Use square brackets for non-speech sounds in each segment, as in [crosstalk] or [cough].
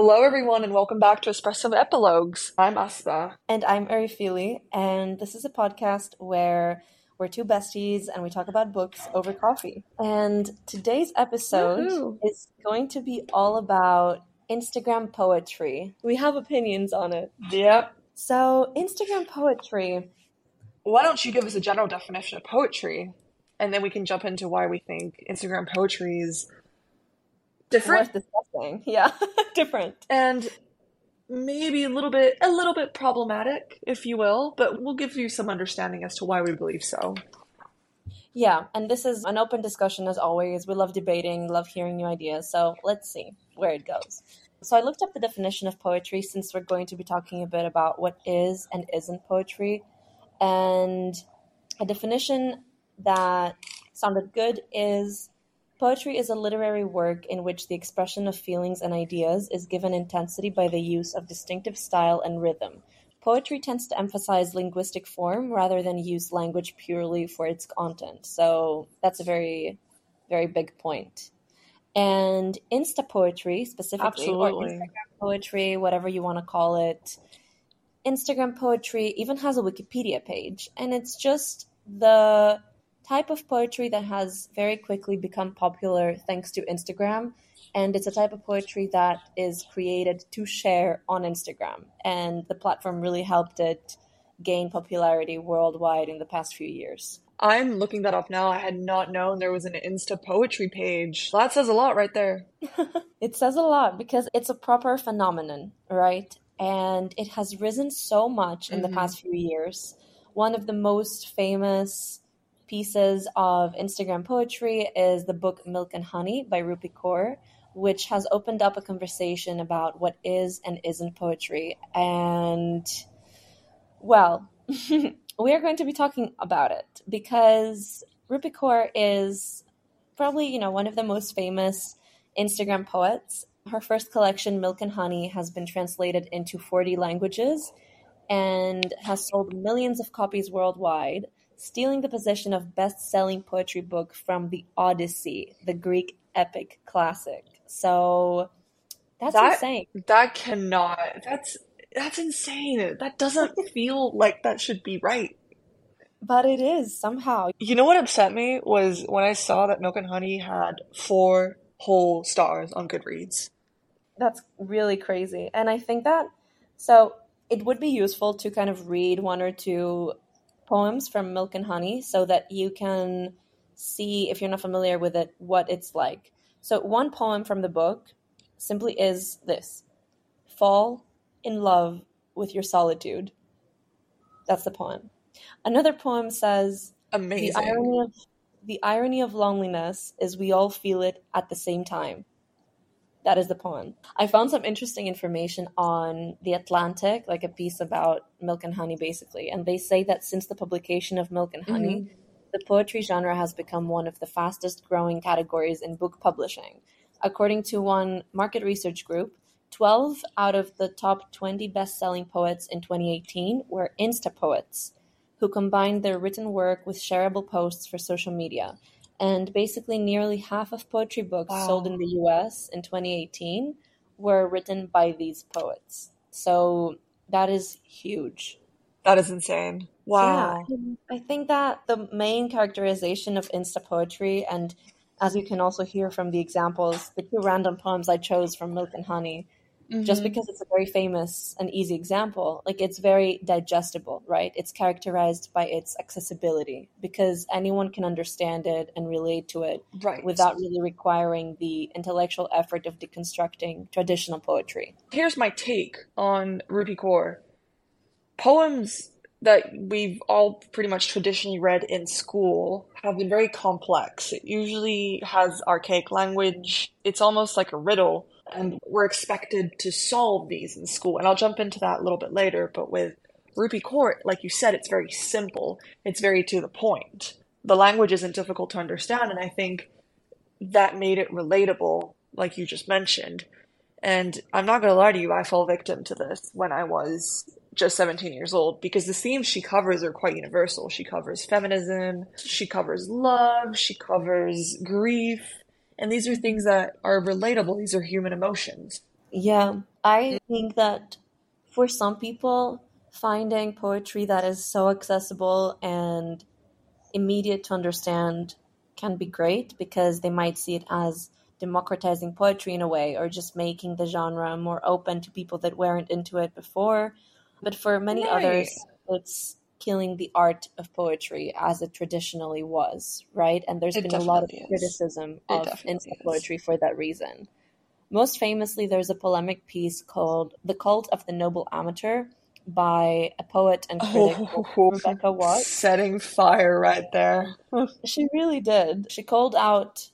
Hello, everyone, and welcome back to Espresso Epilogues. I'm Aspa. And I'm Erifili, and this is a podcast where we're two besties and we talk about books over coffee. And today's episode Woohoo. is going to be all about Instagram poetry. We have opinions on it. Yep. So, Instagram poetry, Why don't you give us a general definition of poetry, and then we can jump into why we think Instagram poetry is different. [laughs] Yeah, [laughs] different. and maybe a little bit a little bit problematic, if you will, but we'll give you some understanding as to why we believe so. Yeah, and this is an open discussion as always. We love debating, love hearing new ideas. So let's see where it goes. So I looked up the definition of poetry since we're going to be talking a bit about what is and isn't poetry. And a definition that sounded good is poetry is a literary work in which the expression of feelings and ideas is given intensity by the use of distinctive style and rhythm. Poetry tends to emphasize linguistic form rather than use language purely for its content. So that's a very, very big point. And Insta poetry, specifically, or Instagram poetry, whatever you want to call it, Instagram poetry even has a Wikipedia page. And it's just the type of poetry that has very quickly become popular thanks to Instagram. And it's a type of poetry that is created to share on Instagram. And the platform really helped it gain popularity worldwide in the past few years. I'm looking that up now. I had not known there was an Insta poetry page. That says a lot right there. [laughs] It says a lot because it's a proper phenomenon, right? And it has risen so much in the Mhm. past few years. One of the most famous pieces of Instagram poetry is the book Milk and Honey by Rupi Kaur, which has opened up a conversation about what is and isn't poetry. And, well, [laughs] we are going to be talking about it because Rupi Kaur is probably, you know, one of the most famous Instagram poets. Her first collection, Milk and Honey, has been translated into 40 languages and has sold millions of copies worldwide, stealing the position of best selling poetry book from the Odyssey, the Greek epic classic. So that's That- insane. That cannot. That's that's insane. That doesn't [laughs] feel like that should be right. But it is somehow. You know what upset me was when I saw that Milk and Honey had four whole stars on Goodreads. That's really crazy. And I think that so it would be useful to kind of read one or two poems from Milk and Honey so that you can see, if you're not familiar with it, what it's like. So, one poem from the book simply is this Fall in love with your solitude. That's the poem. Another poem says, Amazing. the irony of the irony of loneliness is we all feel it at the same time. That is the poem. I found some interesting information on The Atlantic, like a piece about milk and honey, basically. And they say that since the publication of Milk and Honey, mm-hmm. the poetry genre has become one of the fastest growing categories in book publishing. According to one market research group, 12 out of the top 20 best selling poets in 2018 were Insta poets who combined their written work with shareable posts for social media. And basically, nearly half of poetry books Wow. sold in the US in 2018 were written by these poets. So that is huge. That is insane. Wow. Yeah, I think that the main characterization of Insta poetry, and as you can also hear from the examples, the two random poems I chose from Milk and Honey, just Mhm. because it's a very famous and easy example, like it's very digestible, right? It's characterized by its accessibility because anyone can understand it and relate to it Right. without really requiring the intellectual effort of deconstructing traditional poetry. Here's my take on Rupi Kaur. Poems that we've all pretty much traditionally read in school have been very complex. It usually has archaic language. It's almost like a riddle, and we're expected to solve these in school. And I'll jump into that a little bit later, but with Rupi Kaur, like you said, it's very simple. It's very to the point. The language isn't difficult to understand, and I think that made it relatable, like you just mentioned. And I'm not going to lie to you, I fell victim to this when I was just 17 years old because the themes she covers are quite universal. She covers feminism, she covers love, she covers grief, and these are things that are relatable. These are human emotions. Yeah, I think that for some people, finding poetry that is so accessible and immediate to understand can be great because they might see it as democratizing poetry in a way or just making the genre more open to people that weren't into it before. But for many Right. others, it's killing the art of poetry as it traditionally was, right? And there's It been a lot of is. criticism It of definitely insta is. poetry for that reason. Most famously, there's a polemic piece called The Cult of the Noble Amateur by a poet and critic Oh, Rebecca [laughs] Watts. setting fire right there. [laughs] She really did. She called out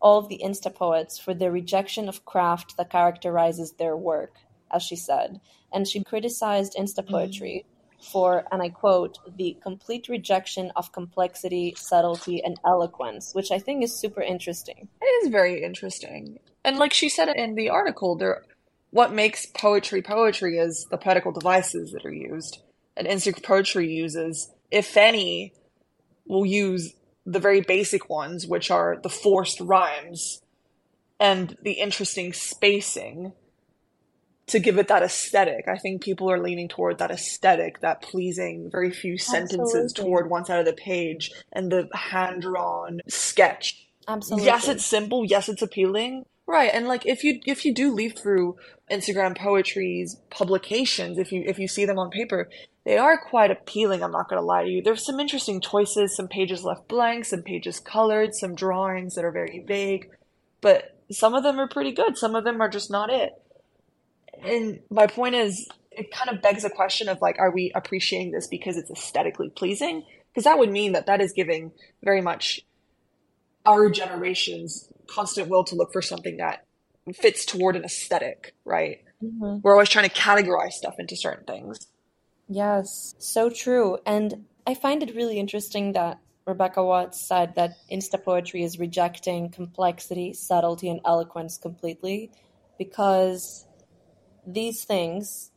all of the Insta poets for their rejection of craft that characterizes their work, as she said. And she criticized Insta mm-hmm. poetry for, and I quote, the complete rejection of complexity, subtlety, and eloquence, which I think is super interesting. It is very interesting. And like she said in the article, there what makes poetry poetry is the poetical devices that are used. And insta poetry uses, if any, will use the very basic ones, which are the forced rhymes and the interesting spacing to give it that aesthetic. I think people are leaning toward that aesthetic, that pleasing, very few sentences Absolutely. toward one side of the page and the hand drawn sketch. Absolutely. yes it's simple. Yes it's appealing. Right. And like if you if you do leaf through instagram poetry's publications if you if you see them on paper they are quite appealing i'm not going to lie to you. There's some interesting choices some pages left blank some pages colored some drawings that are very vague but some of them are pretty good. Some of them are just not it and my point is it kind of begs a question of like are we appreciating this because it's aesthetically pleasing because that would mean that that is giving very much our generation's constant will to look for something that fits toward an aesthetic, right? Mhm. We're always trying to categorize stuff into certain things. Yes, so true. And I find it really interesting that Rebecca Watts said that Insta poetry is rejecting complexity, subtlety, and eloquence completely because these things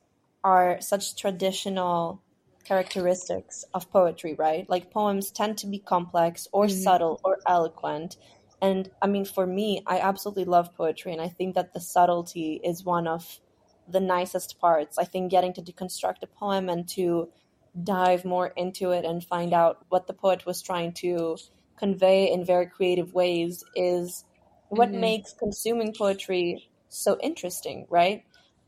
are such traditional characteristics of poetry, right? Like poems tend to be complex or Mhm. subtle or eloquent. And I mean, for me, I absolutely love poetry, and I think that the subtlety is one of the nicest parts. I think getting to deconstruct a poem and to dive more into it and find out what the poet was trying to convey in very creative ways is what Mhm. makes consuming poetry so interesting, right?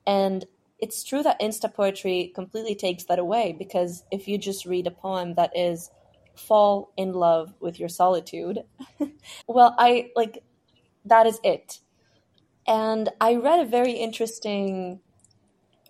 And it's true that insta poetry completely takes that away because if you just read a poem that is fall in love with your solitude, [laughs] well, I like that is it. And I read a very interesting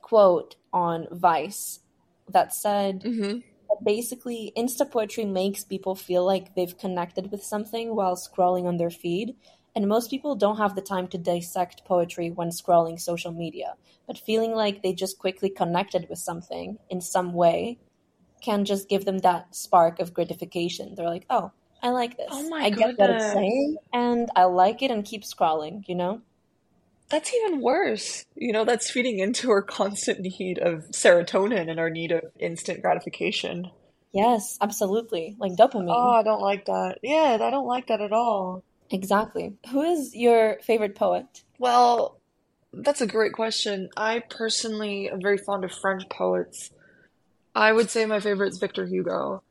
quote on Vice that said Mm-hmm. that basically Insta poetry makes people feel like they've connected with something while scrolling on their feed. And most people don't have the time to dissect poetry when scrolling social media. But feeling like they just quickly connected with something in some way can just give them that spark of gratification. They're like, oh, I like this. Oh my I get what it's saying and I like it and keep scrolling, you know? That's even worse. You know, that's feeding into our constant need of serotonin and our need of instant gratification. Yes, absolutely. Like dopamine. Oh, I don't like that. Yeah, I don't like that at all. Exactly. Who is your favorite poet? Well, that's a great question. I personally am very fond of French poets. I would say my favorite is Victor Hugo.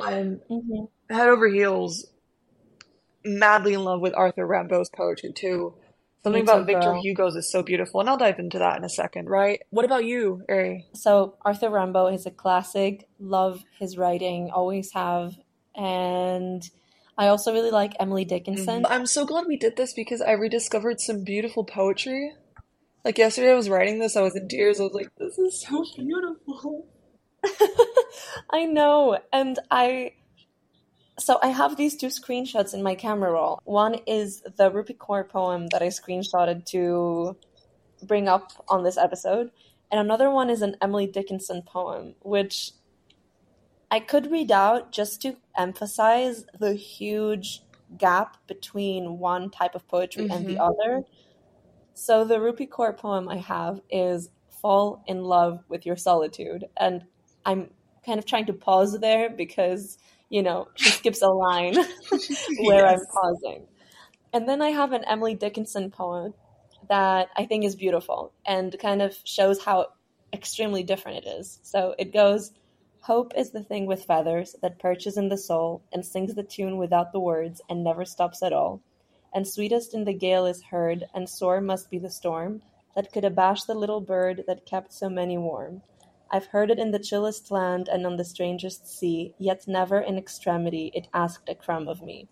I'm hmm head over heels madly in love with Arthur Rimbaud's poetry too. Something about Victor girl. Hugo's is so beautiful, and I'll dive into that in a second, right? What about you, Ari? So Arthur Rimbaud is a classic. Love his writing, always have. And I also really like Emily Dickinson. Mm-hmm. I'm so glad we did this because I rediscovered some beautiful poetry. Like yesterday, I was writing this, I was in tears. I was like, "This is so beautiful." [laughs] I know. And I so I have these two screenshots in my camera roll. One is the Rupi Kaur poem that I screenshotted to bring up on this episode, and another one is an Emily Dickinson poem, which I could read out just to emphasize the huge gap between one type of poetry and the Mhm. other. So the Rupi Kaur poem I have is Fall in Love with Your Solitude. And I'm kind of trying to pause there because, you know, she skips a line [laughs] where I'm pausing. And then I have an Emily Dickinson poem that I think is beautiful and kind of shows how extremely different it is. So it goes Hope is the thing with feathers that perches in the soul and sings the tune without the words and never stops at all. And sweetest in the gale is heard, and sore must be the storm that could abash the little bird that kept so many warm. I've heard it in the chillest land and on the strangest sea, yet never in extremity it asked a crumb of me.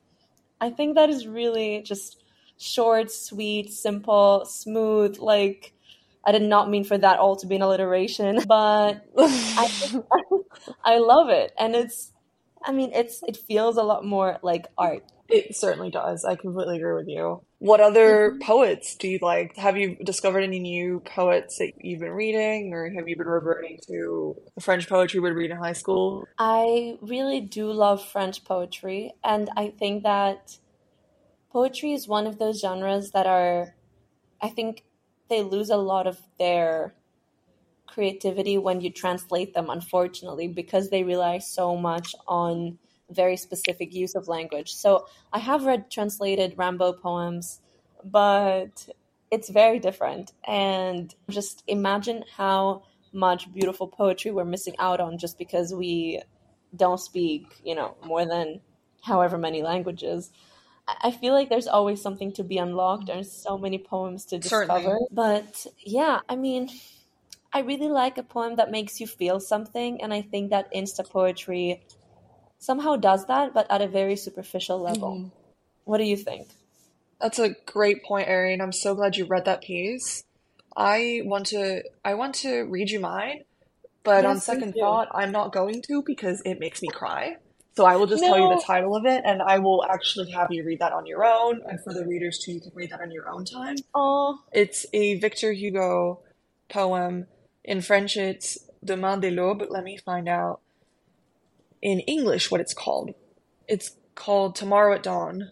I think that is really just short, sweet, simple, smooth, like I did not mean for that all to be an alliteration, [laughs] but I, I love it, and it's. I mean, it's it feels a lot more like art. It certainly does. I completely agree with you. What other mm-hmm. poets do you like? Have you discovered any new poets that you've been reading, or have you been reverting to the French poetry we would read in high school? I really do love French poetry, and I think that poetry is one of those genres that are, I think, they lose a lot of their creativity when you translate them, unfortunately, because they rely so much on very specific use of language. So I have read translated Rimbaud poems, but it's very different. And just imagine how much beautiful poetry we're missing out on just because we don't speak, you know, more than however many languages. I feel like there's always something to be unlocked. There's so many poems to discover. Certainly. But yeah, I mean, I really like a poem that makes you feel something. And I think that Insta poetry somehow does that, but at a very superficial level. Mm-hmm. What do you think? That's a great point, Erin. I'm so glad you read that piece. I want to I want to read you mine, but yes, on second thought, I'm not going to because it makes me cry. So I will just no. tell you the title of it, and I will actually have you read that on your own. And for the readers too, you can read that on your own time. Oh, it's a Victor Hugo poem. In French, it's Demain dès l'aube. Let me find out in English what it's called. It's called Tomorrow at Dawn,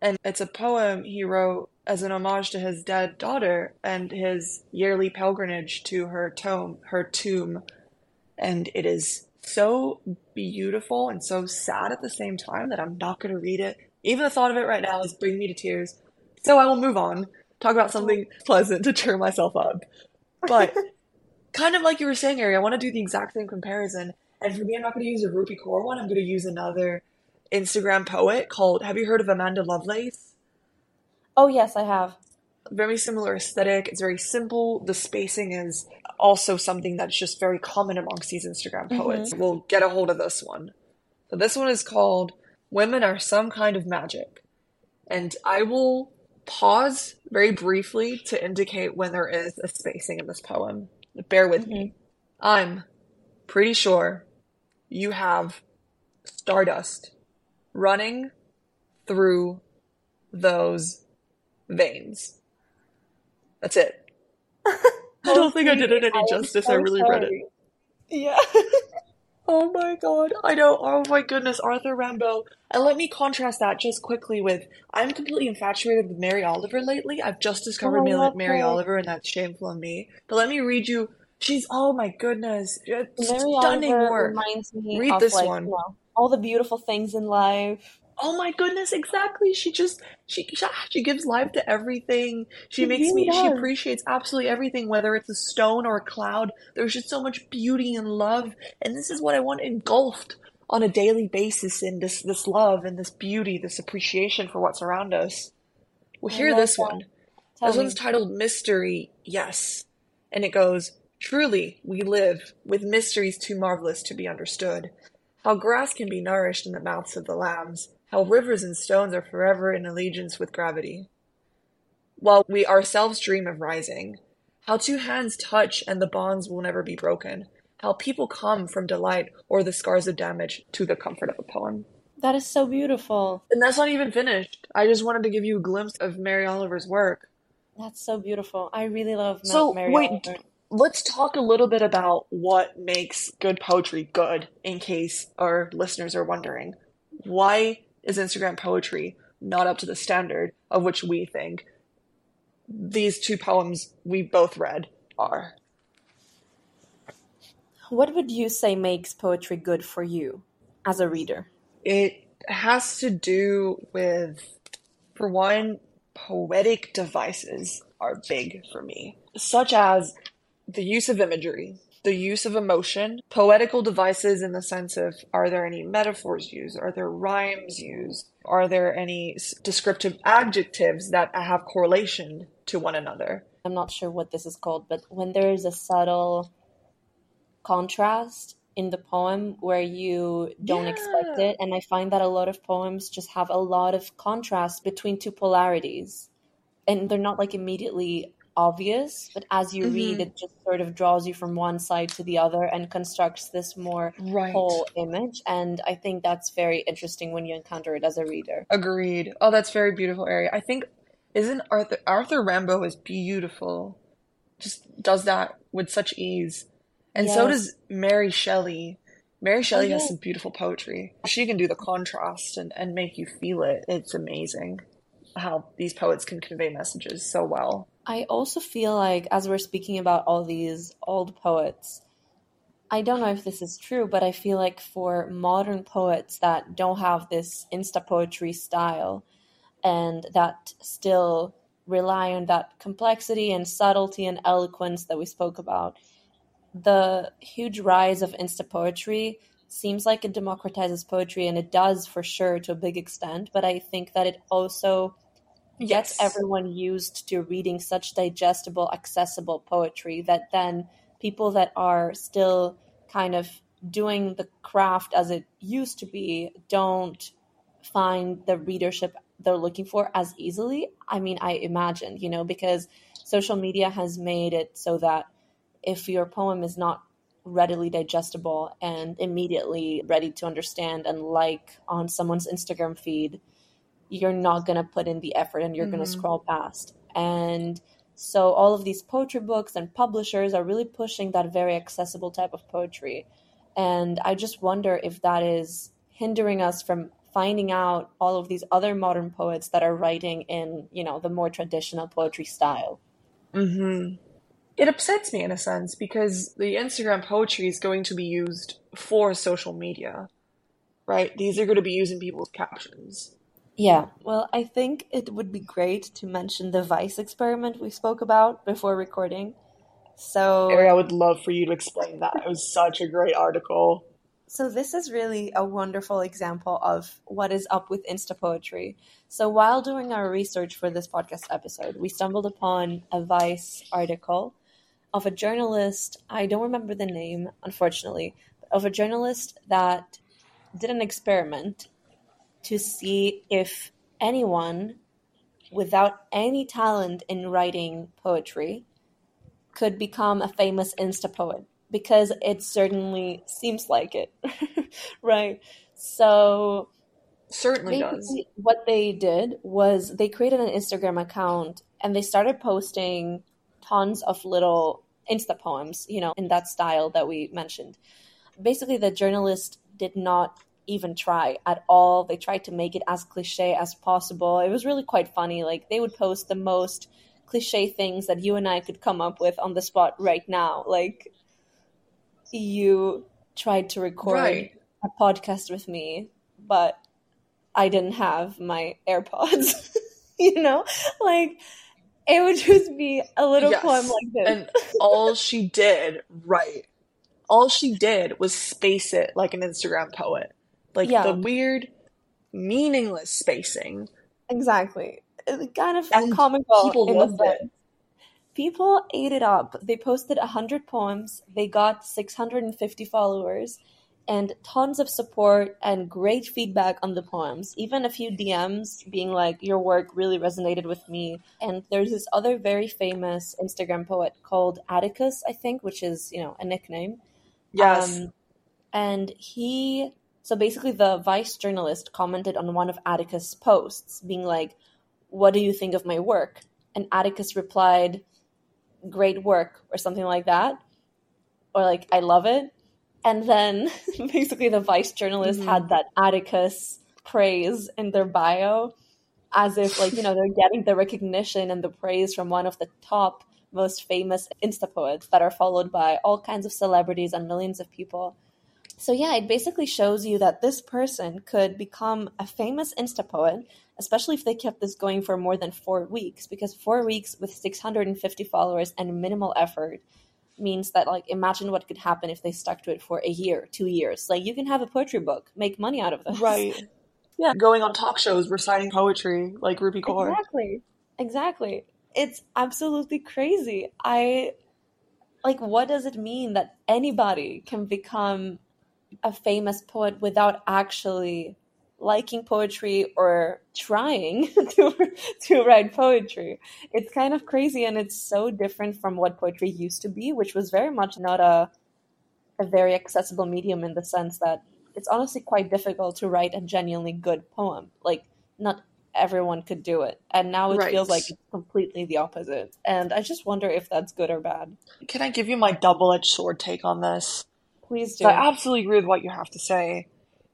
and it's a poem he wrote as an homage to his dead daughter and his yearly pilgrimage to her tomb, her tomb, and it is so beautiful and so sad at the same time that I'm not going to read it. Even the thought of it right now is bringing me to tears. So I will move on, talk about something pleasant to cheer myself up. But [laughs] kind of like you were saying, Ari, I want to do the exact same comparison. And for me, I'm not going to use a Rupi Kaur one. I'm going to use another Instagram poet called. Have you heard of Amanda Lovelace? Oh yes, I have. Very similar aesthetic. It's very simple. The spacing is also something that's just very common amongst these Instagram mm-hmm. poets. Mm-hmm. We'll get a hold of this one. So this one is called Women Are Some Kind of Magic. And I will pause very briefly to indicate when there is a spacing in this poem. Bear with mm-hmm. me. I'm pretty sure you have stardust running through those veins. That's it. [laughs] I don't think I did it any justice. So I really sorry. read it. Yeah. [laughs] oh my god. I know. Oh my goodness. Arthur Rimbaud. And let me contrast that just quickly with I'm completely infatuated with Mary Oliver lately. I've just discovered oh, Mary her. Oliver, and that's shameful of me. But let me read you. She's oh my goodness, Mary stunning Oliver work. Reminds me read this like, one. You know, all the beautiful things in life oh my goodness, exactly. She just she she gives life to everything. She, she makes really me does. she appreciates absolutely everything, whether it's a stone or a cloud. There's just so much beauty and love, and this is what I want engulfed on a daily basis in this this love and this beauty, this appreciation for what's around us. Well, hear this that. one. Tell this me. one's titled Mystery, yes. And it goes, Truly, we live with mysteries too marvelous to be understood. How grass can be nourished in the mouths of the lambs, how rivers and stones are forever in allegiance with gravity. While we ourselves dream of rising, how two hands touch and the bonds will never be broken, how people come from delight or the scars of damage to the comfort of a poem. That is so beautiful. And that's not even finished. I just wanted to give you a glimpse of Mary Oliver's work. That's so beautiful. I really love so, Mary wait, Oliver. Let's talk a little bit about what makes good poetry good, in case our listeners are wondering. Why is Instagram poetry not up to the standard of which we think these two poems we both read are. What would you say makes poetry good for you as a reader? It has to do with, for one, poetic devices are big for me, such as the use of imagery, the use of emotion, poetical devices in the sense of are there any metaphors used? Are there rhymes used? Are there any descriptive adjectives that have correlation to one another? I'm not sure what this is called, but when there is a subtle contrast in the poem where you don't yeah. expect it. And I find that a lot of poems just have a lot of contrast between two polarities. And they're not like immediately obvious, but as you mm-hmm. read, it just sort of draws you from one side to the other and constructs this more right. whole image. And I think that's very interesting when you encounter it as a reader. Agreed. Oh, that's very beautiful, Ari. I think isn't Arthur Arthur Rimbaud is beautiful. Just does that with such ease. And yes. so does Mary Shelley. Mary Shelley oh, has some beautiful poetry. She can do the contrast and, and make you feel it. It's amazing how these poets can convey messages so well. I also feel like, as we're speaking about all these old poets, I don't know if this is true, but I feel like for modern poets that don't have this insta poetry style and that still rely on that complexity and subtlety and eloquence that we spoke about, the huge rise of insta poetry seems like it democratizes poetry and it does for sure to a big extent but i think that it also gets yes. everyone used to reading such digestible accessible poetry that then people that are still kind of doing the craft as it used to be don't find the readership they're looking for as easily i mean i imagine you know because social media has made it so that if your poem is not readily digestible and immediately ready to understand and like on someone's Instagram feed, you're not going to put in the effort and you're mm-hmm. going to scroll past. And so all of these poetry books and publishers are really pushing that very accessible type of poetry. And I just wonder if that is hindering us from finding out all of these other modern poets that are writing in, you know, the more traditional poetry style. Mhm it upsets me in a sense because the Instagram poetry is going to be used for social media, right? These are going to be using people's captions. Yeah, well, I think it would be great to mention the Vice experiment we spoke about before recording. So, Ari, I would love for you to explain that. It was such a great article. So, this is really a wonderful example of what is up with Insta poetry. So, while doing our research for this podcast episode, we stumbled upon a Vice article of a journalist, I don't remember the name, unfortunately, of a journalist that did an experiment to see if anyone without any talent in writing poetry could become a famous insta poet because it certainly seems like it [laughs] right so certainly does what they did was they created an instagram account and they started posting tons of little insta poems, you know, in that style that we mentioned. Basically, the journalist did not even try at all. They tried to make it as cliche as possible. It was really quite funny. Like, they would post the most cliche things that you and I could come up with on the spot right now. Like, you tried to record right. a podcast with me, but I didn't have my AirPods. [laughs] you know? Like, it would just be a little yes. poem like this. and all she did, right. All she did was space it like an Instagram poet. Like yeah. the weird, meaningless spacing. Exactly. It kind of and comical. People loved it. People ate it up. They posted 100 poems. They got 650 followers and tons of support and great feedback on the poems. Even a few DMs being like, Your work really resonated with me. And there's this other very famous Instagram poet called Atticus, I think, which is, you know, a nickname. Yes. Um, and he, so basically, the Vice journalist commented on one of Atticus' posts, being like, What do you think of my work? And Atticus replied, Great work, or something like that. Or like, I love it and then [laughs] basically the vice journalist mm-hmm. had that Atticus praise in their bio as if like, you know, they're getting the recognition and the praise from one of the top most famous Insta poets that are followed by all kinds of celebrities and millions of people. So yeah, it basically shows you that this person could become a famous Insta poet especially if they kept this going for more than four weeks, because four weeks with 650 followers and minimal effort means that like imagine what could happen if they stuck to it for a year, two years. Like you can have a poetry book, make money out of this. Right. Yeah, going on talk shows, reciting poetry like Rupi Kaur. Exactly. Exactly. It's absolutely crazy. I like what does it mean that anybody can become a famous poet without actually liking poetry or trying [laughs] to to write poetry. It's kind of crazy and it's so different from what poetry used to be, which was very much not a a very accessible medium in the sense that it's honestly quite difficult to write a genuinely good poem. Like not everyone could do it. And now it right. feels like it's completely the opposite. And I just wonder if that's good or bad. Can I give you my double edged sword take on this? Please do. I absolutely agree with what you have to say.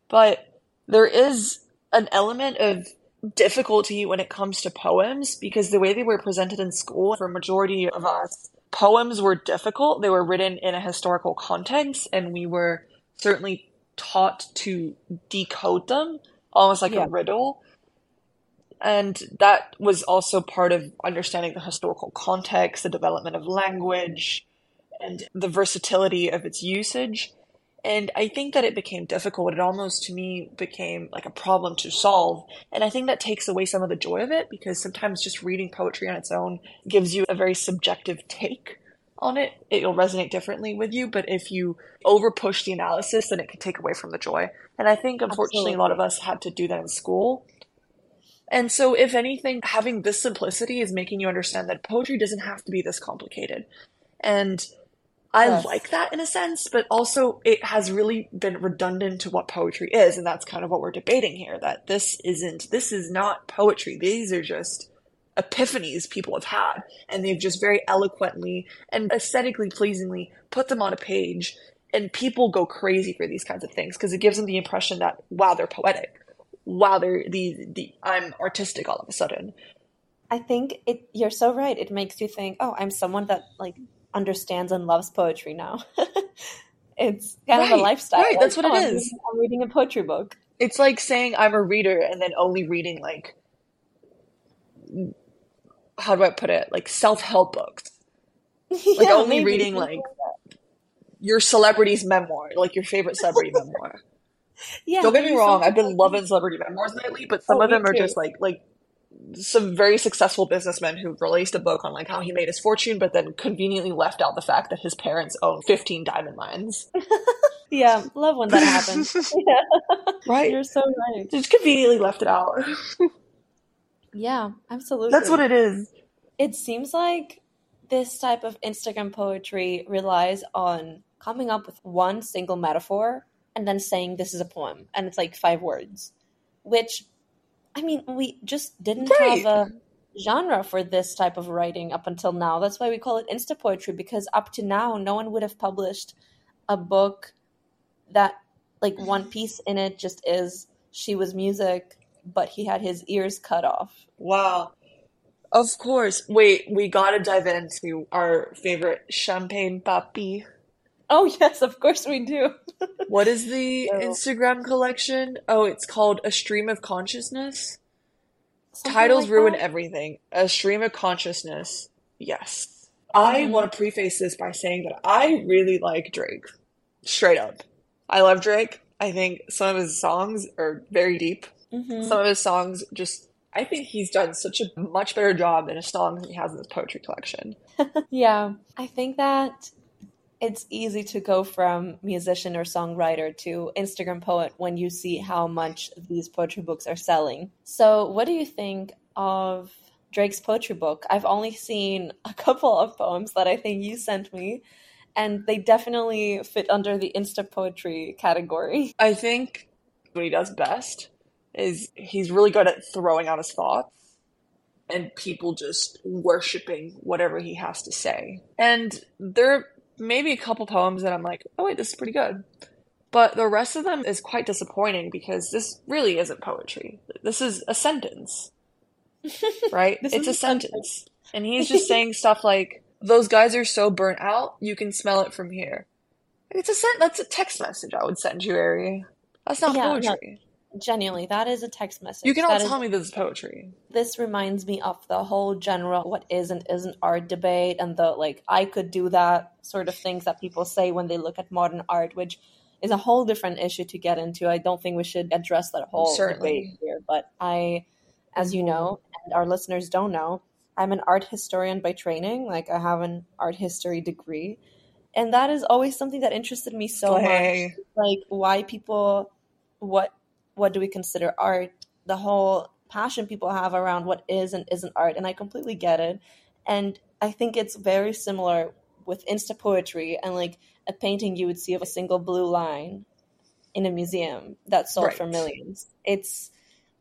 But there is an element of difficulty when it comes to poems because the way they were presented in school for a majority of us, poems were difficult. They were written in a historical context, and we were certainly taught to decode them almost like yeah. a riddle. And that was also part of understanding the historical context, the development of language, and the versatility of its usage. And I think that it became difficult. It almost to me became like a problem to solve. And I think that takes away some of the joy of it because sometimes just reading poetry on its own gives you a very subjective take on it. It'll resonate differently with you. But if you over push the analysis, then it can take away from the joy. And I think unfortunately Absolutely. a lot of us had to do that in school. And so, if anything, having this simplicity is making you understand that poetry doesn't have to be this complicated. And I yes. like that in a sense, but also it has really been redundant to what poetry is. And that's kind of what we're debating here that this isn't, this is not poetry. These are just epiphanies people have had. And they've just very eloquently and aesthetically pleasingly put them on a page. And people go crazy for these kinds of things because it gives them the impression that, wow, they're poetic. Wow, they're the, the, I'm artistic all of a sudden. I think it, you're so right. It makes you think, oh, I'm someone that like understands and loves poetry now. [laughs] it's kind right, of a lifestyle. Right, like, that's what oh, it is. I'm reading a poetry book. It's like saying I'm a reader and then only reading like how do I put it? Like self help books. [laughs] Like yeah, only reading like your celebrity's memoir, like your favorite celebrity [laughs] memoir. Yeah. Don't get me wrong, I've been loving celebrity memoirs lately, but some oh, of them are too. just like like some very successful businessman who released a book on like how he made his fortune, but then conveniently left out the fact that his parents own 15 diamond mines. [laughs] yeah, love when that happens. [laughs] yeah. Right? You're so right. Just conveniently left it out. yeah, absolutely. That's what it is. It seems like this type of Instagram poetry relies on coming up with one single metaphor and then saying this is a poem and it's like five words, which I mean, we just didn't right. have a genre for this type of writing up until now. That's why we call it insta poetry because up to now, no one would have published a book that, like, mm-hmm. one piece in it just is she was music, but he had his ears cut off. Wow. Of course. Wait, we gotta dive into our favorite champagne papi. Oh [laughs] yes, of course we do. what is the [laughs] Instagram collection? Oh, it's called A Stream of Consciousness. Something Titles like ruin that? everything. A Stream of Consciousness. Yes. I mm-hmm. want to preface this by saying that I really like Drake. Straight up. I love Drake. I think some of his songs are very deep. Mm-hmm. Some of his songs just I think he's done such a much better job in his songs than he has in his poetry collection. [laughs] yeah. I think that it's easy to go from musician or songwriter to Instagram poet when you see how much these poetry books are selling. So, what do you think of Drake's poetry book? I've only seen a couple of poems that I think you sent me, and they definitely fit under the Insta poetry category. [laughs] I think what he does best is he's really good at throwing out his thoughts and people just worshiping whatever he has to say. And there maybe a couple poems that I'm like, oh wait, this is pretty good. But the rest of them is quite disappointing because this really isn't poetry. This is a sentence. [laughs] Right? it's a, sentence. sentence. And he's just saying stuff like, those guys are so burnt out, you can smell it from here. It's a sent that's a text message I would send you, Ari. That's not yeah, poetry. Genuinely, that is a text message. You can all That tell is- me this is poetry. this reminds me of the whole general what is and isn't art debate and the like I could do that sort of things that people say when they look at modern art, which is a whole different issue to get into. I don't think we should address that whole Certainly. debate here. But I, as you know, and our listeners don't know, I'm an art historian by training. Like I have an art history degree. And that is always something that interested me so much like why people what what do we consider art? The whole passion people have around what is and isn't art and i completely get it. And i think it's very similar with insta poetry and like a painting you would see of a single blue line in a museum that sold for millions. It's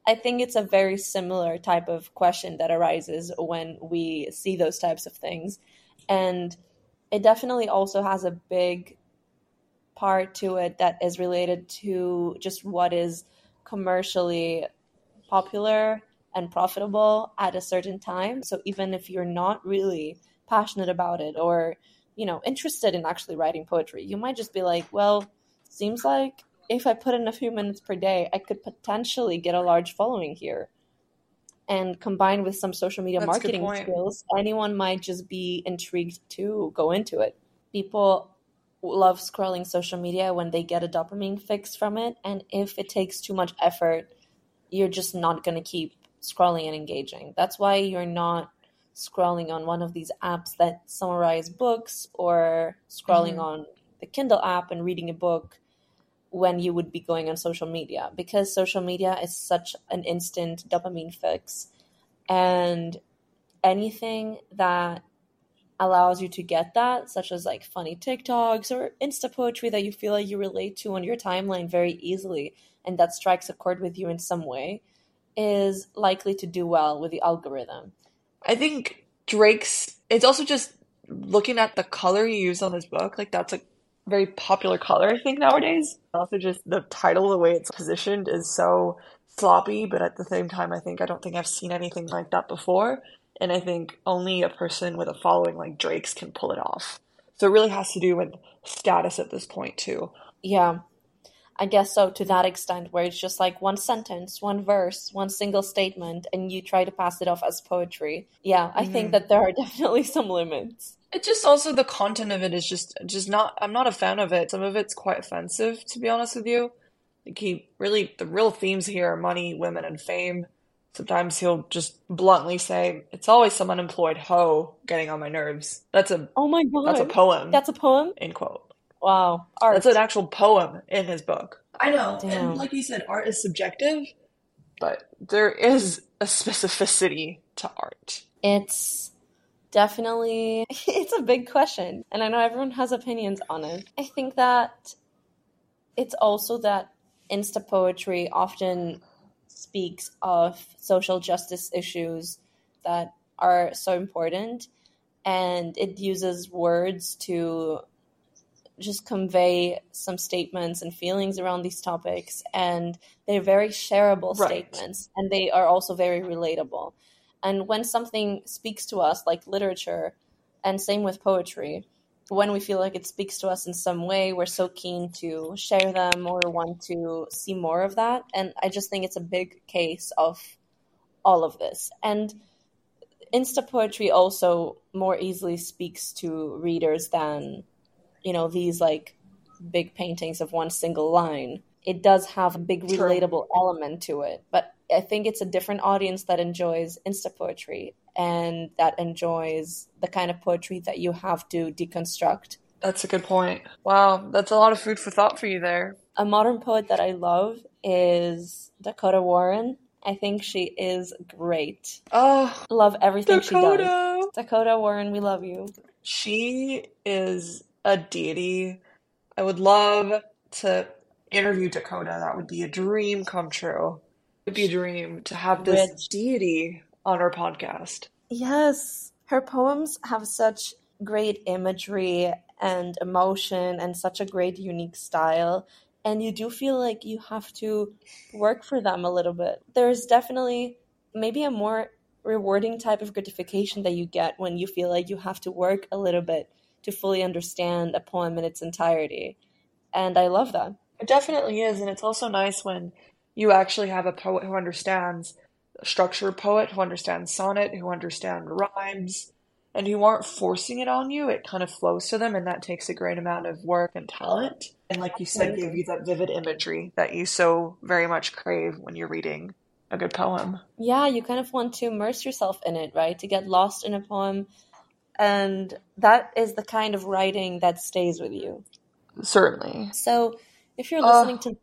i think it's a very similar type of question that arises when we see those types of things. And it definitely also has a big part to it that is related to just what is commercially popular and profitable at a certain time. So even if you're not really passionate about it or, you know, interested in actually writing poetry, you might just be like, well, seems like if I put in a few minutes per day, I could potentially get a large following here. And combined with some social media That's marketing skills, anyone might just be intrigued to go into it. People love scrolling social media when they get a dopamine fix from it. And if it takes too much effort, you're just not going to keep scrolling and engaging. That's why you're not scrolling on one of these apps that summarize books or scrolling Mhm. on the Kindle app and reading a book when you would be going on social media because social media is such an instant dopamine fix. And anything that allows you to get that, such as like funny TikToks or Insta poetry that you feel like you relate to on your timeline very easily and that strikes a chord with you in some way, is likely to do well with the algorithm. I think Drake's. It's also just looking at the color he used on his book. Like that's a very popular color, I think nowadays. Also, just the title, the way it's positioned, is so sloppy. But at the same time, I think I don't think I've seen anything like that before. And I think only a person with a following like Drake's can pull it off. So it really has to do with status at this point too. Yeah, I guess so to that extent, where it's just like one sentence, one verse, one single statement, and you try to pass it off as poetry. Yeah, I think Mhm. that there are [laughs] definitely some limits. It just also the content of it is just just not I'm not a fan of it. Some of it's quite offensive, to be honest with you. Like he really the real themes here are money, women, and fame. Sometimes he'll just bluntly say, It's always some unemployed hoe getting on my nerves. That's a Oh my god. that's a poem. That's a poem? end quote. Wow. Art. That's an actual poem in his book. I know. Damn. And like you said, art is subjective, but there is a specificity to art. It's definitely [laughs] it's a big question and I know everyone has opinions on it. I think that it's also that insta poetry often speaks of social justice issues that are so important. And it uses words to just convey some statements and feelings around these topics. And they're very shareable Right. statements and they are also very relatable. And when something speaks to us like literature and same with poetry when we feel like it speaks to us in some way we're so keen to share them or want to see more of that. And i just think it's a big case of all of this. And insta poetry also more easily speaks to readers than you know these like big paintings of one single line. It does have a big True. relatable element to it. But i think it's a different audience that enjoys insta poetry and that enjoys the kind of poetry that you have to deconstruct That's a good point. Wow, that's a lot of food for thought for you there. a modern poet that i love is dakota warren i think she is great Oh, love everything she does Dakota. dakota warren we love you She is a deity. I would love to interview Dakota. That would be a dream come true. It would be a dream to have this Rich. deity on our podcast. Yes, her poems have such great imagery and emotion and such a great unique style. And you do feel like you have to work for them a little bit. There's definitely maybe a more rewarding type of gratification that you get when you feel like you have to work a little bit to fully understand a poem in its entirety. And I love that. It definitely is, and it's also nice when you actually have a poet who understands structure poet, who understands sonnet, who understands rhymes, and who aren't forcing it on you. It kind of flows to them, and that takes a great amount of work and talent. And like you said, give you that vivid imagery that you so very much crave when you're reading a good poem. Yeah, you kind of want to immerse yourself in it, right? To get lost in a poem. And that is the kind of writing that stays with you. Certainly. So if you're listening uh, to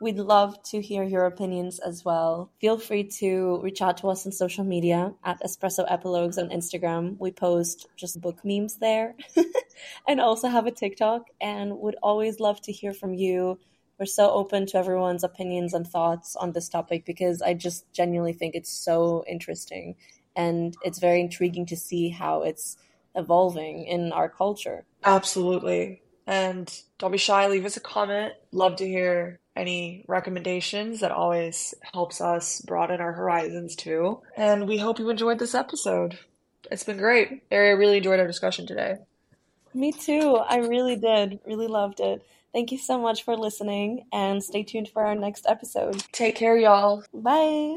we'd love to hear your opinions as well. Feel free to reach out to us on social media at Espresso Epilogues on Instagram. We post just book memes there [laughs] and also have a TikTok and would always love to hear from you. We're so open to everyone's opinions and thoughts on this topic because I just genuinely think it's so interesting and it's very intriguing to see how it's evolving in our culture. Absolutely. And don't be shy, leave us a comment. Love to hear any recommendations. That always helps us broaden our horizons too. And we hope you enjoyed this episode. It's been great. Ari, I really enjoyed our discussion today. Me too. I really did. Really loved it. Thank you so much for listening and stay tuned for our next episode. Take care, y'all. Bye.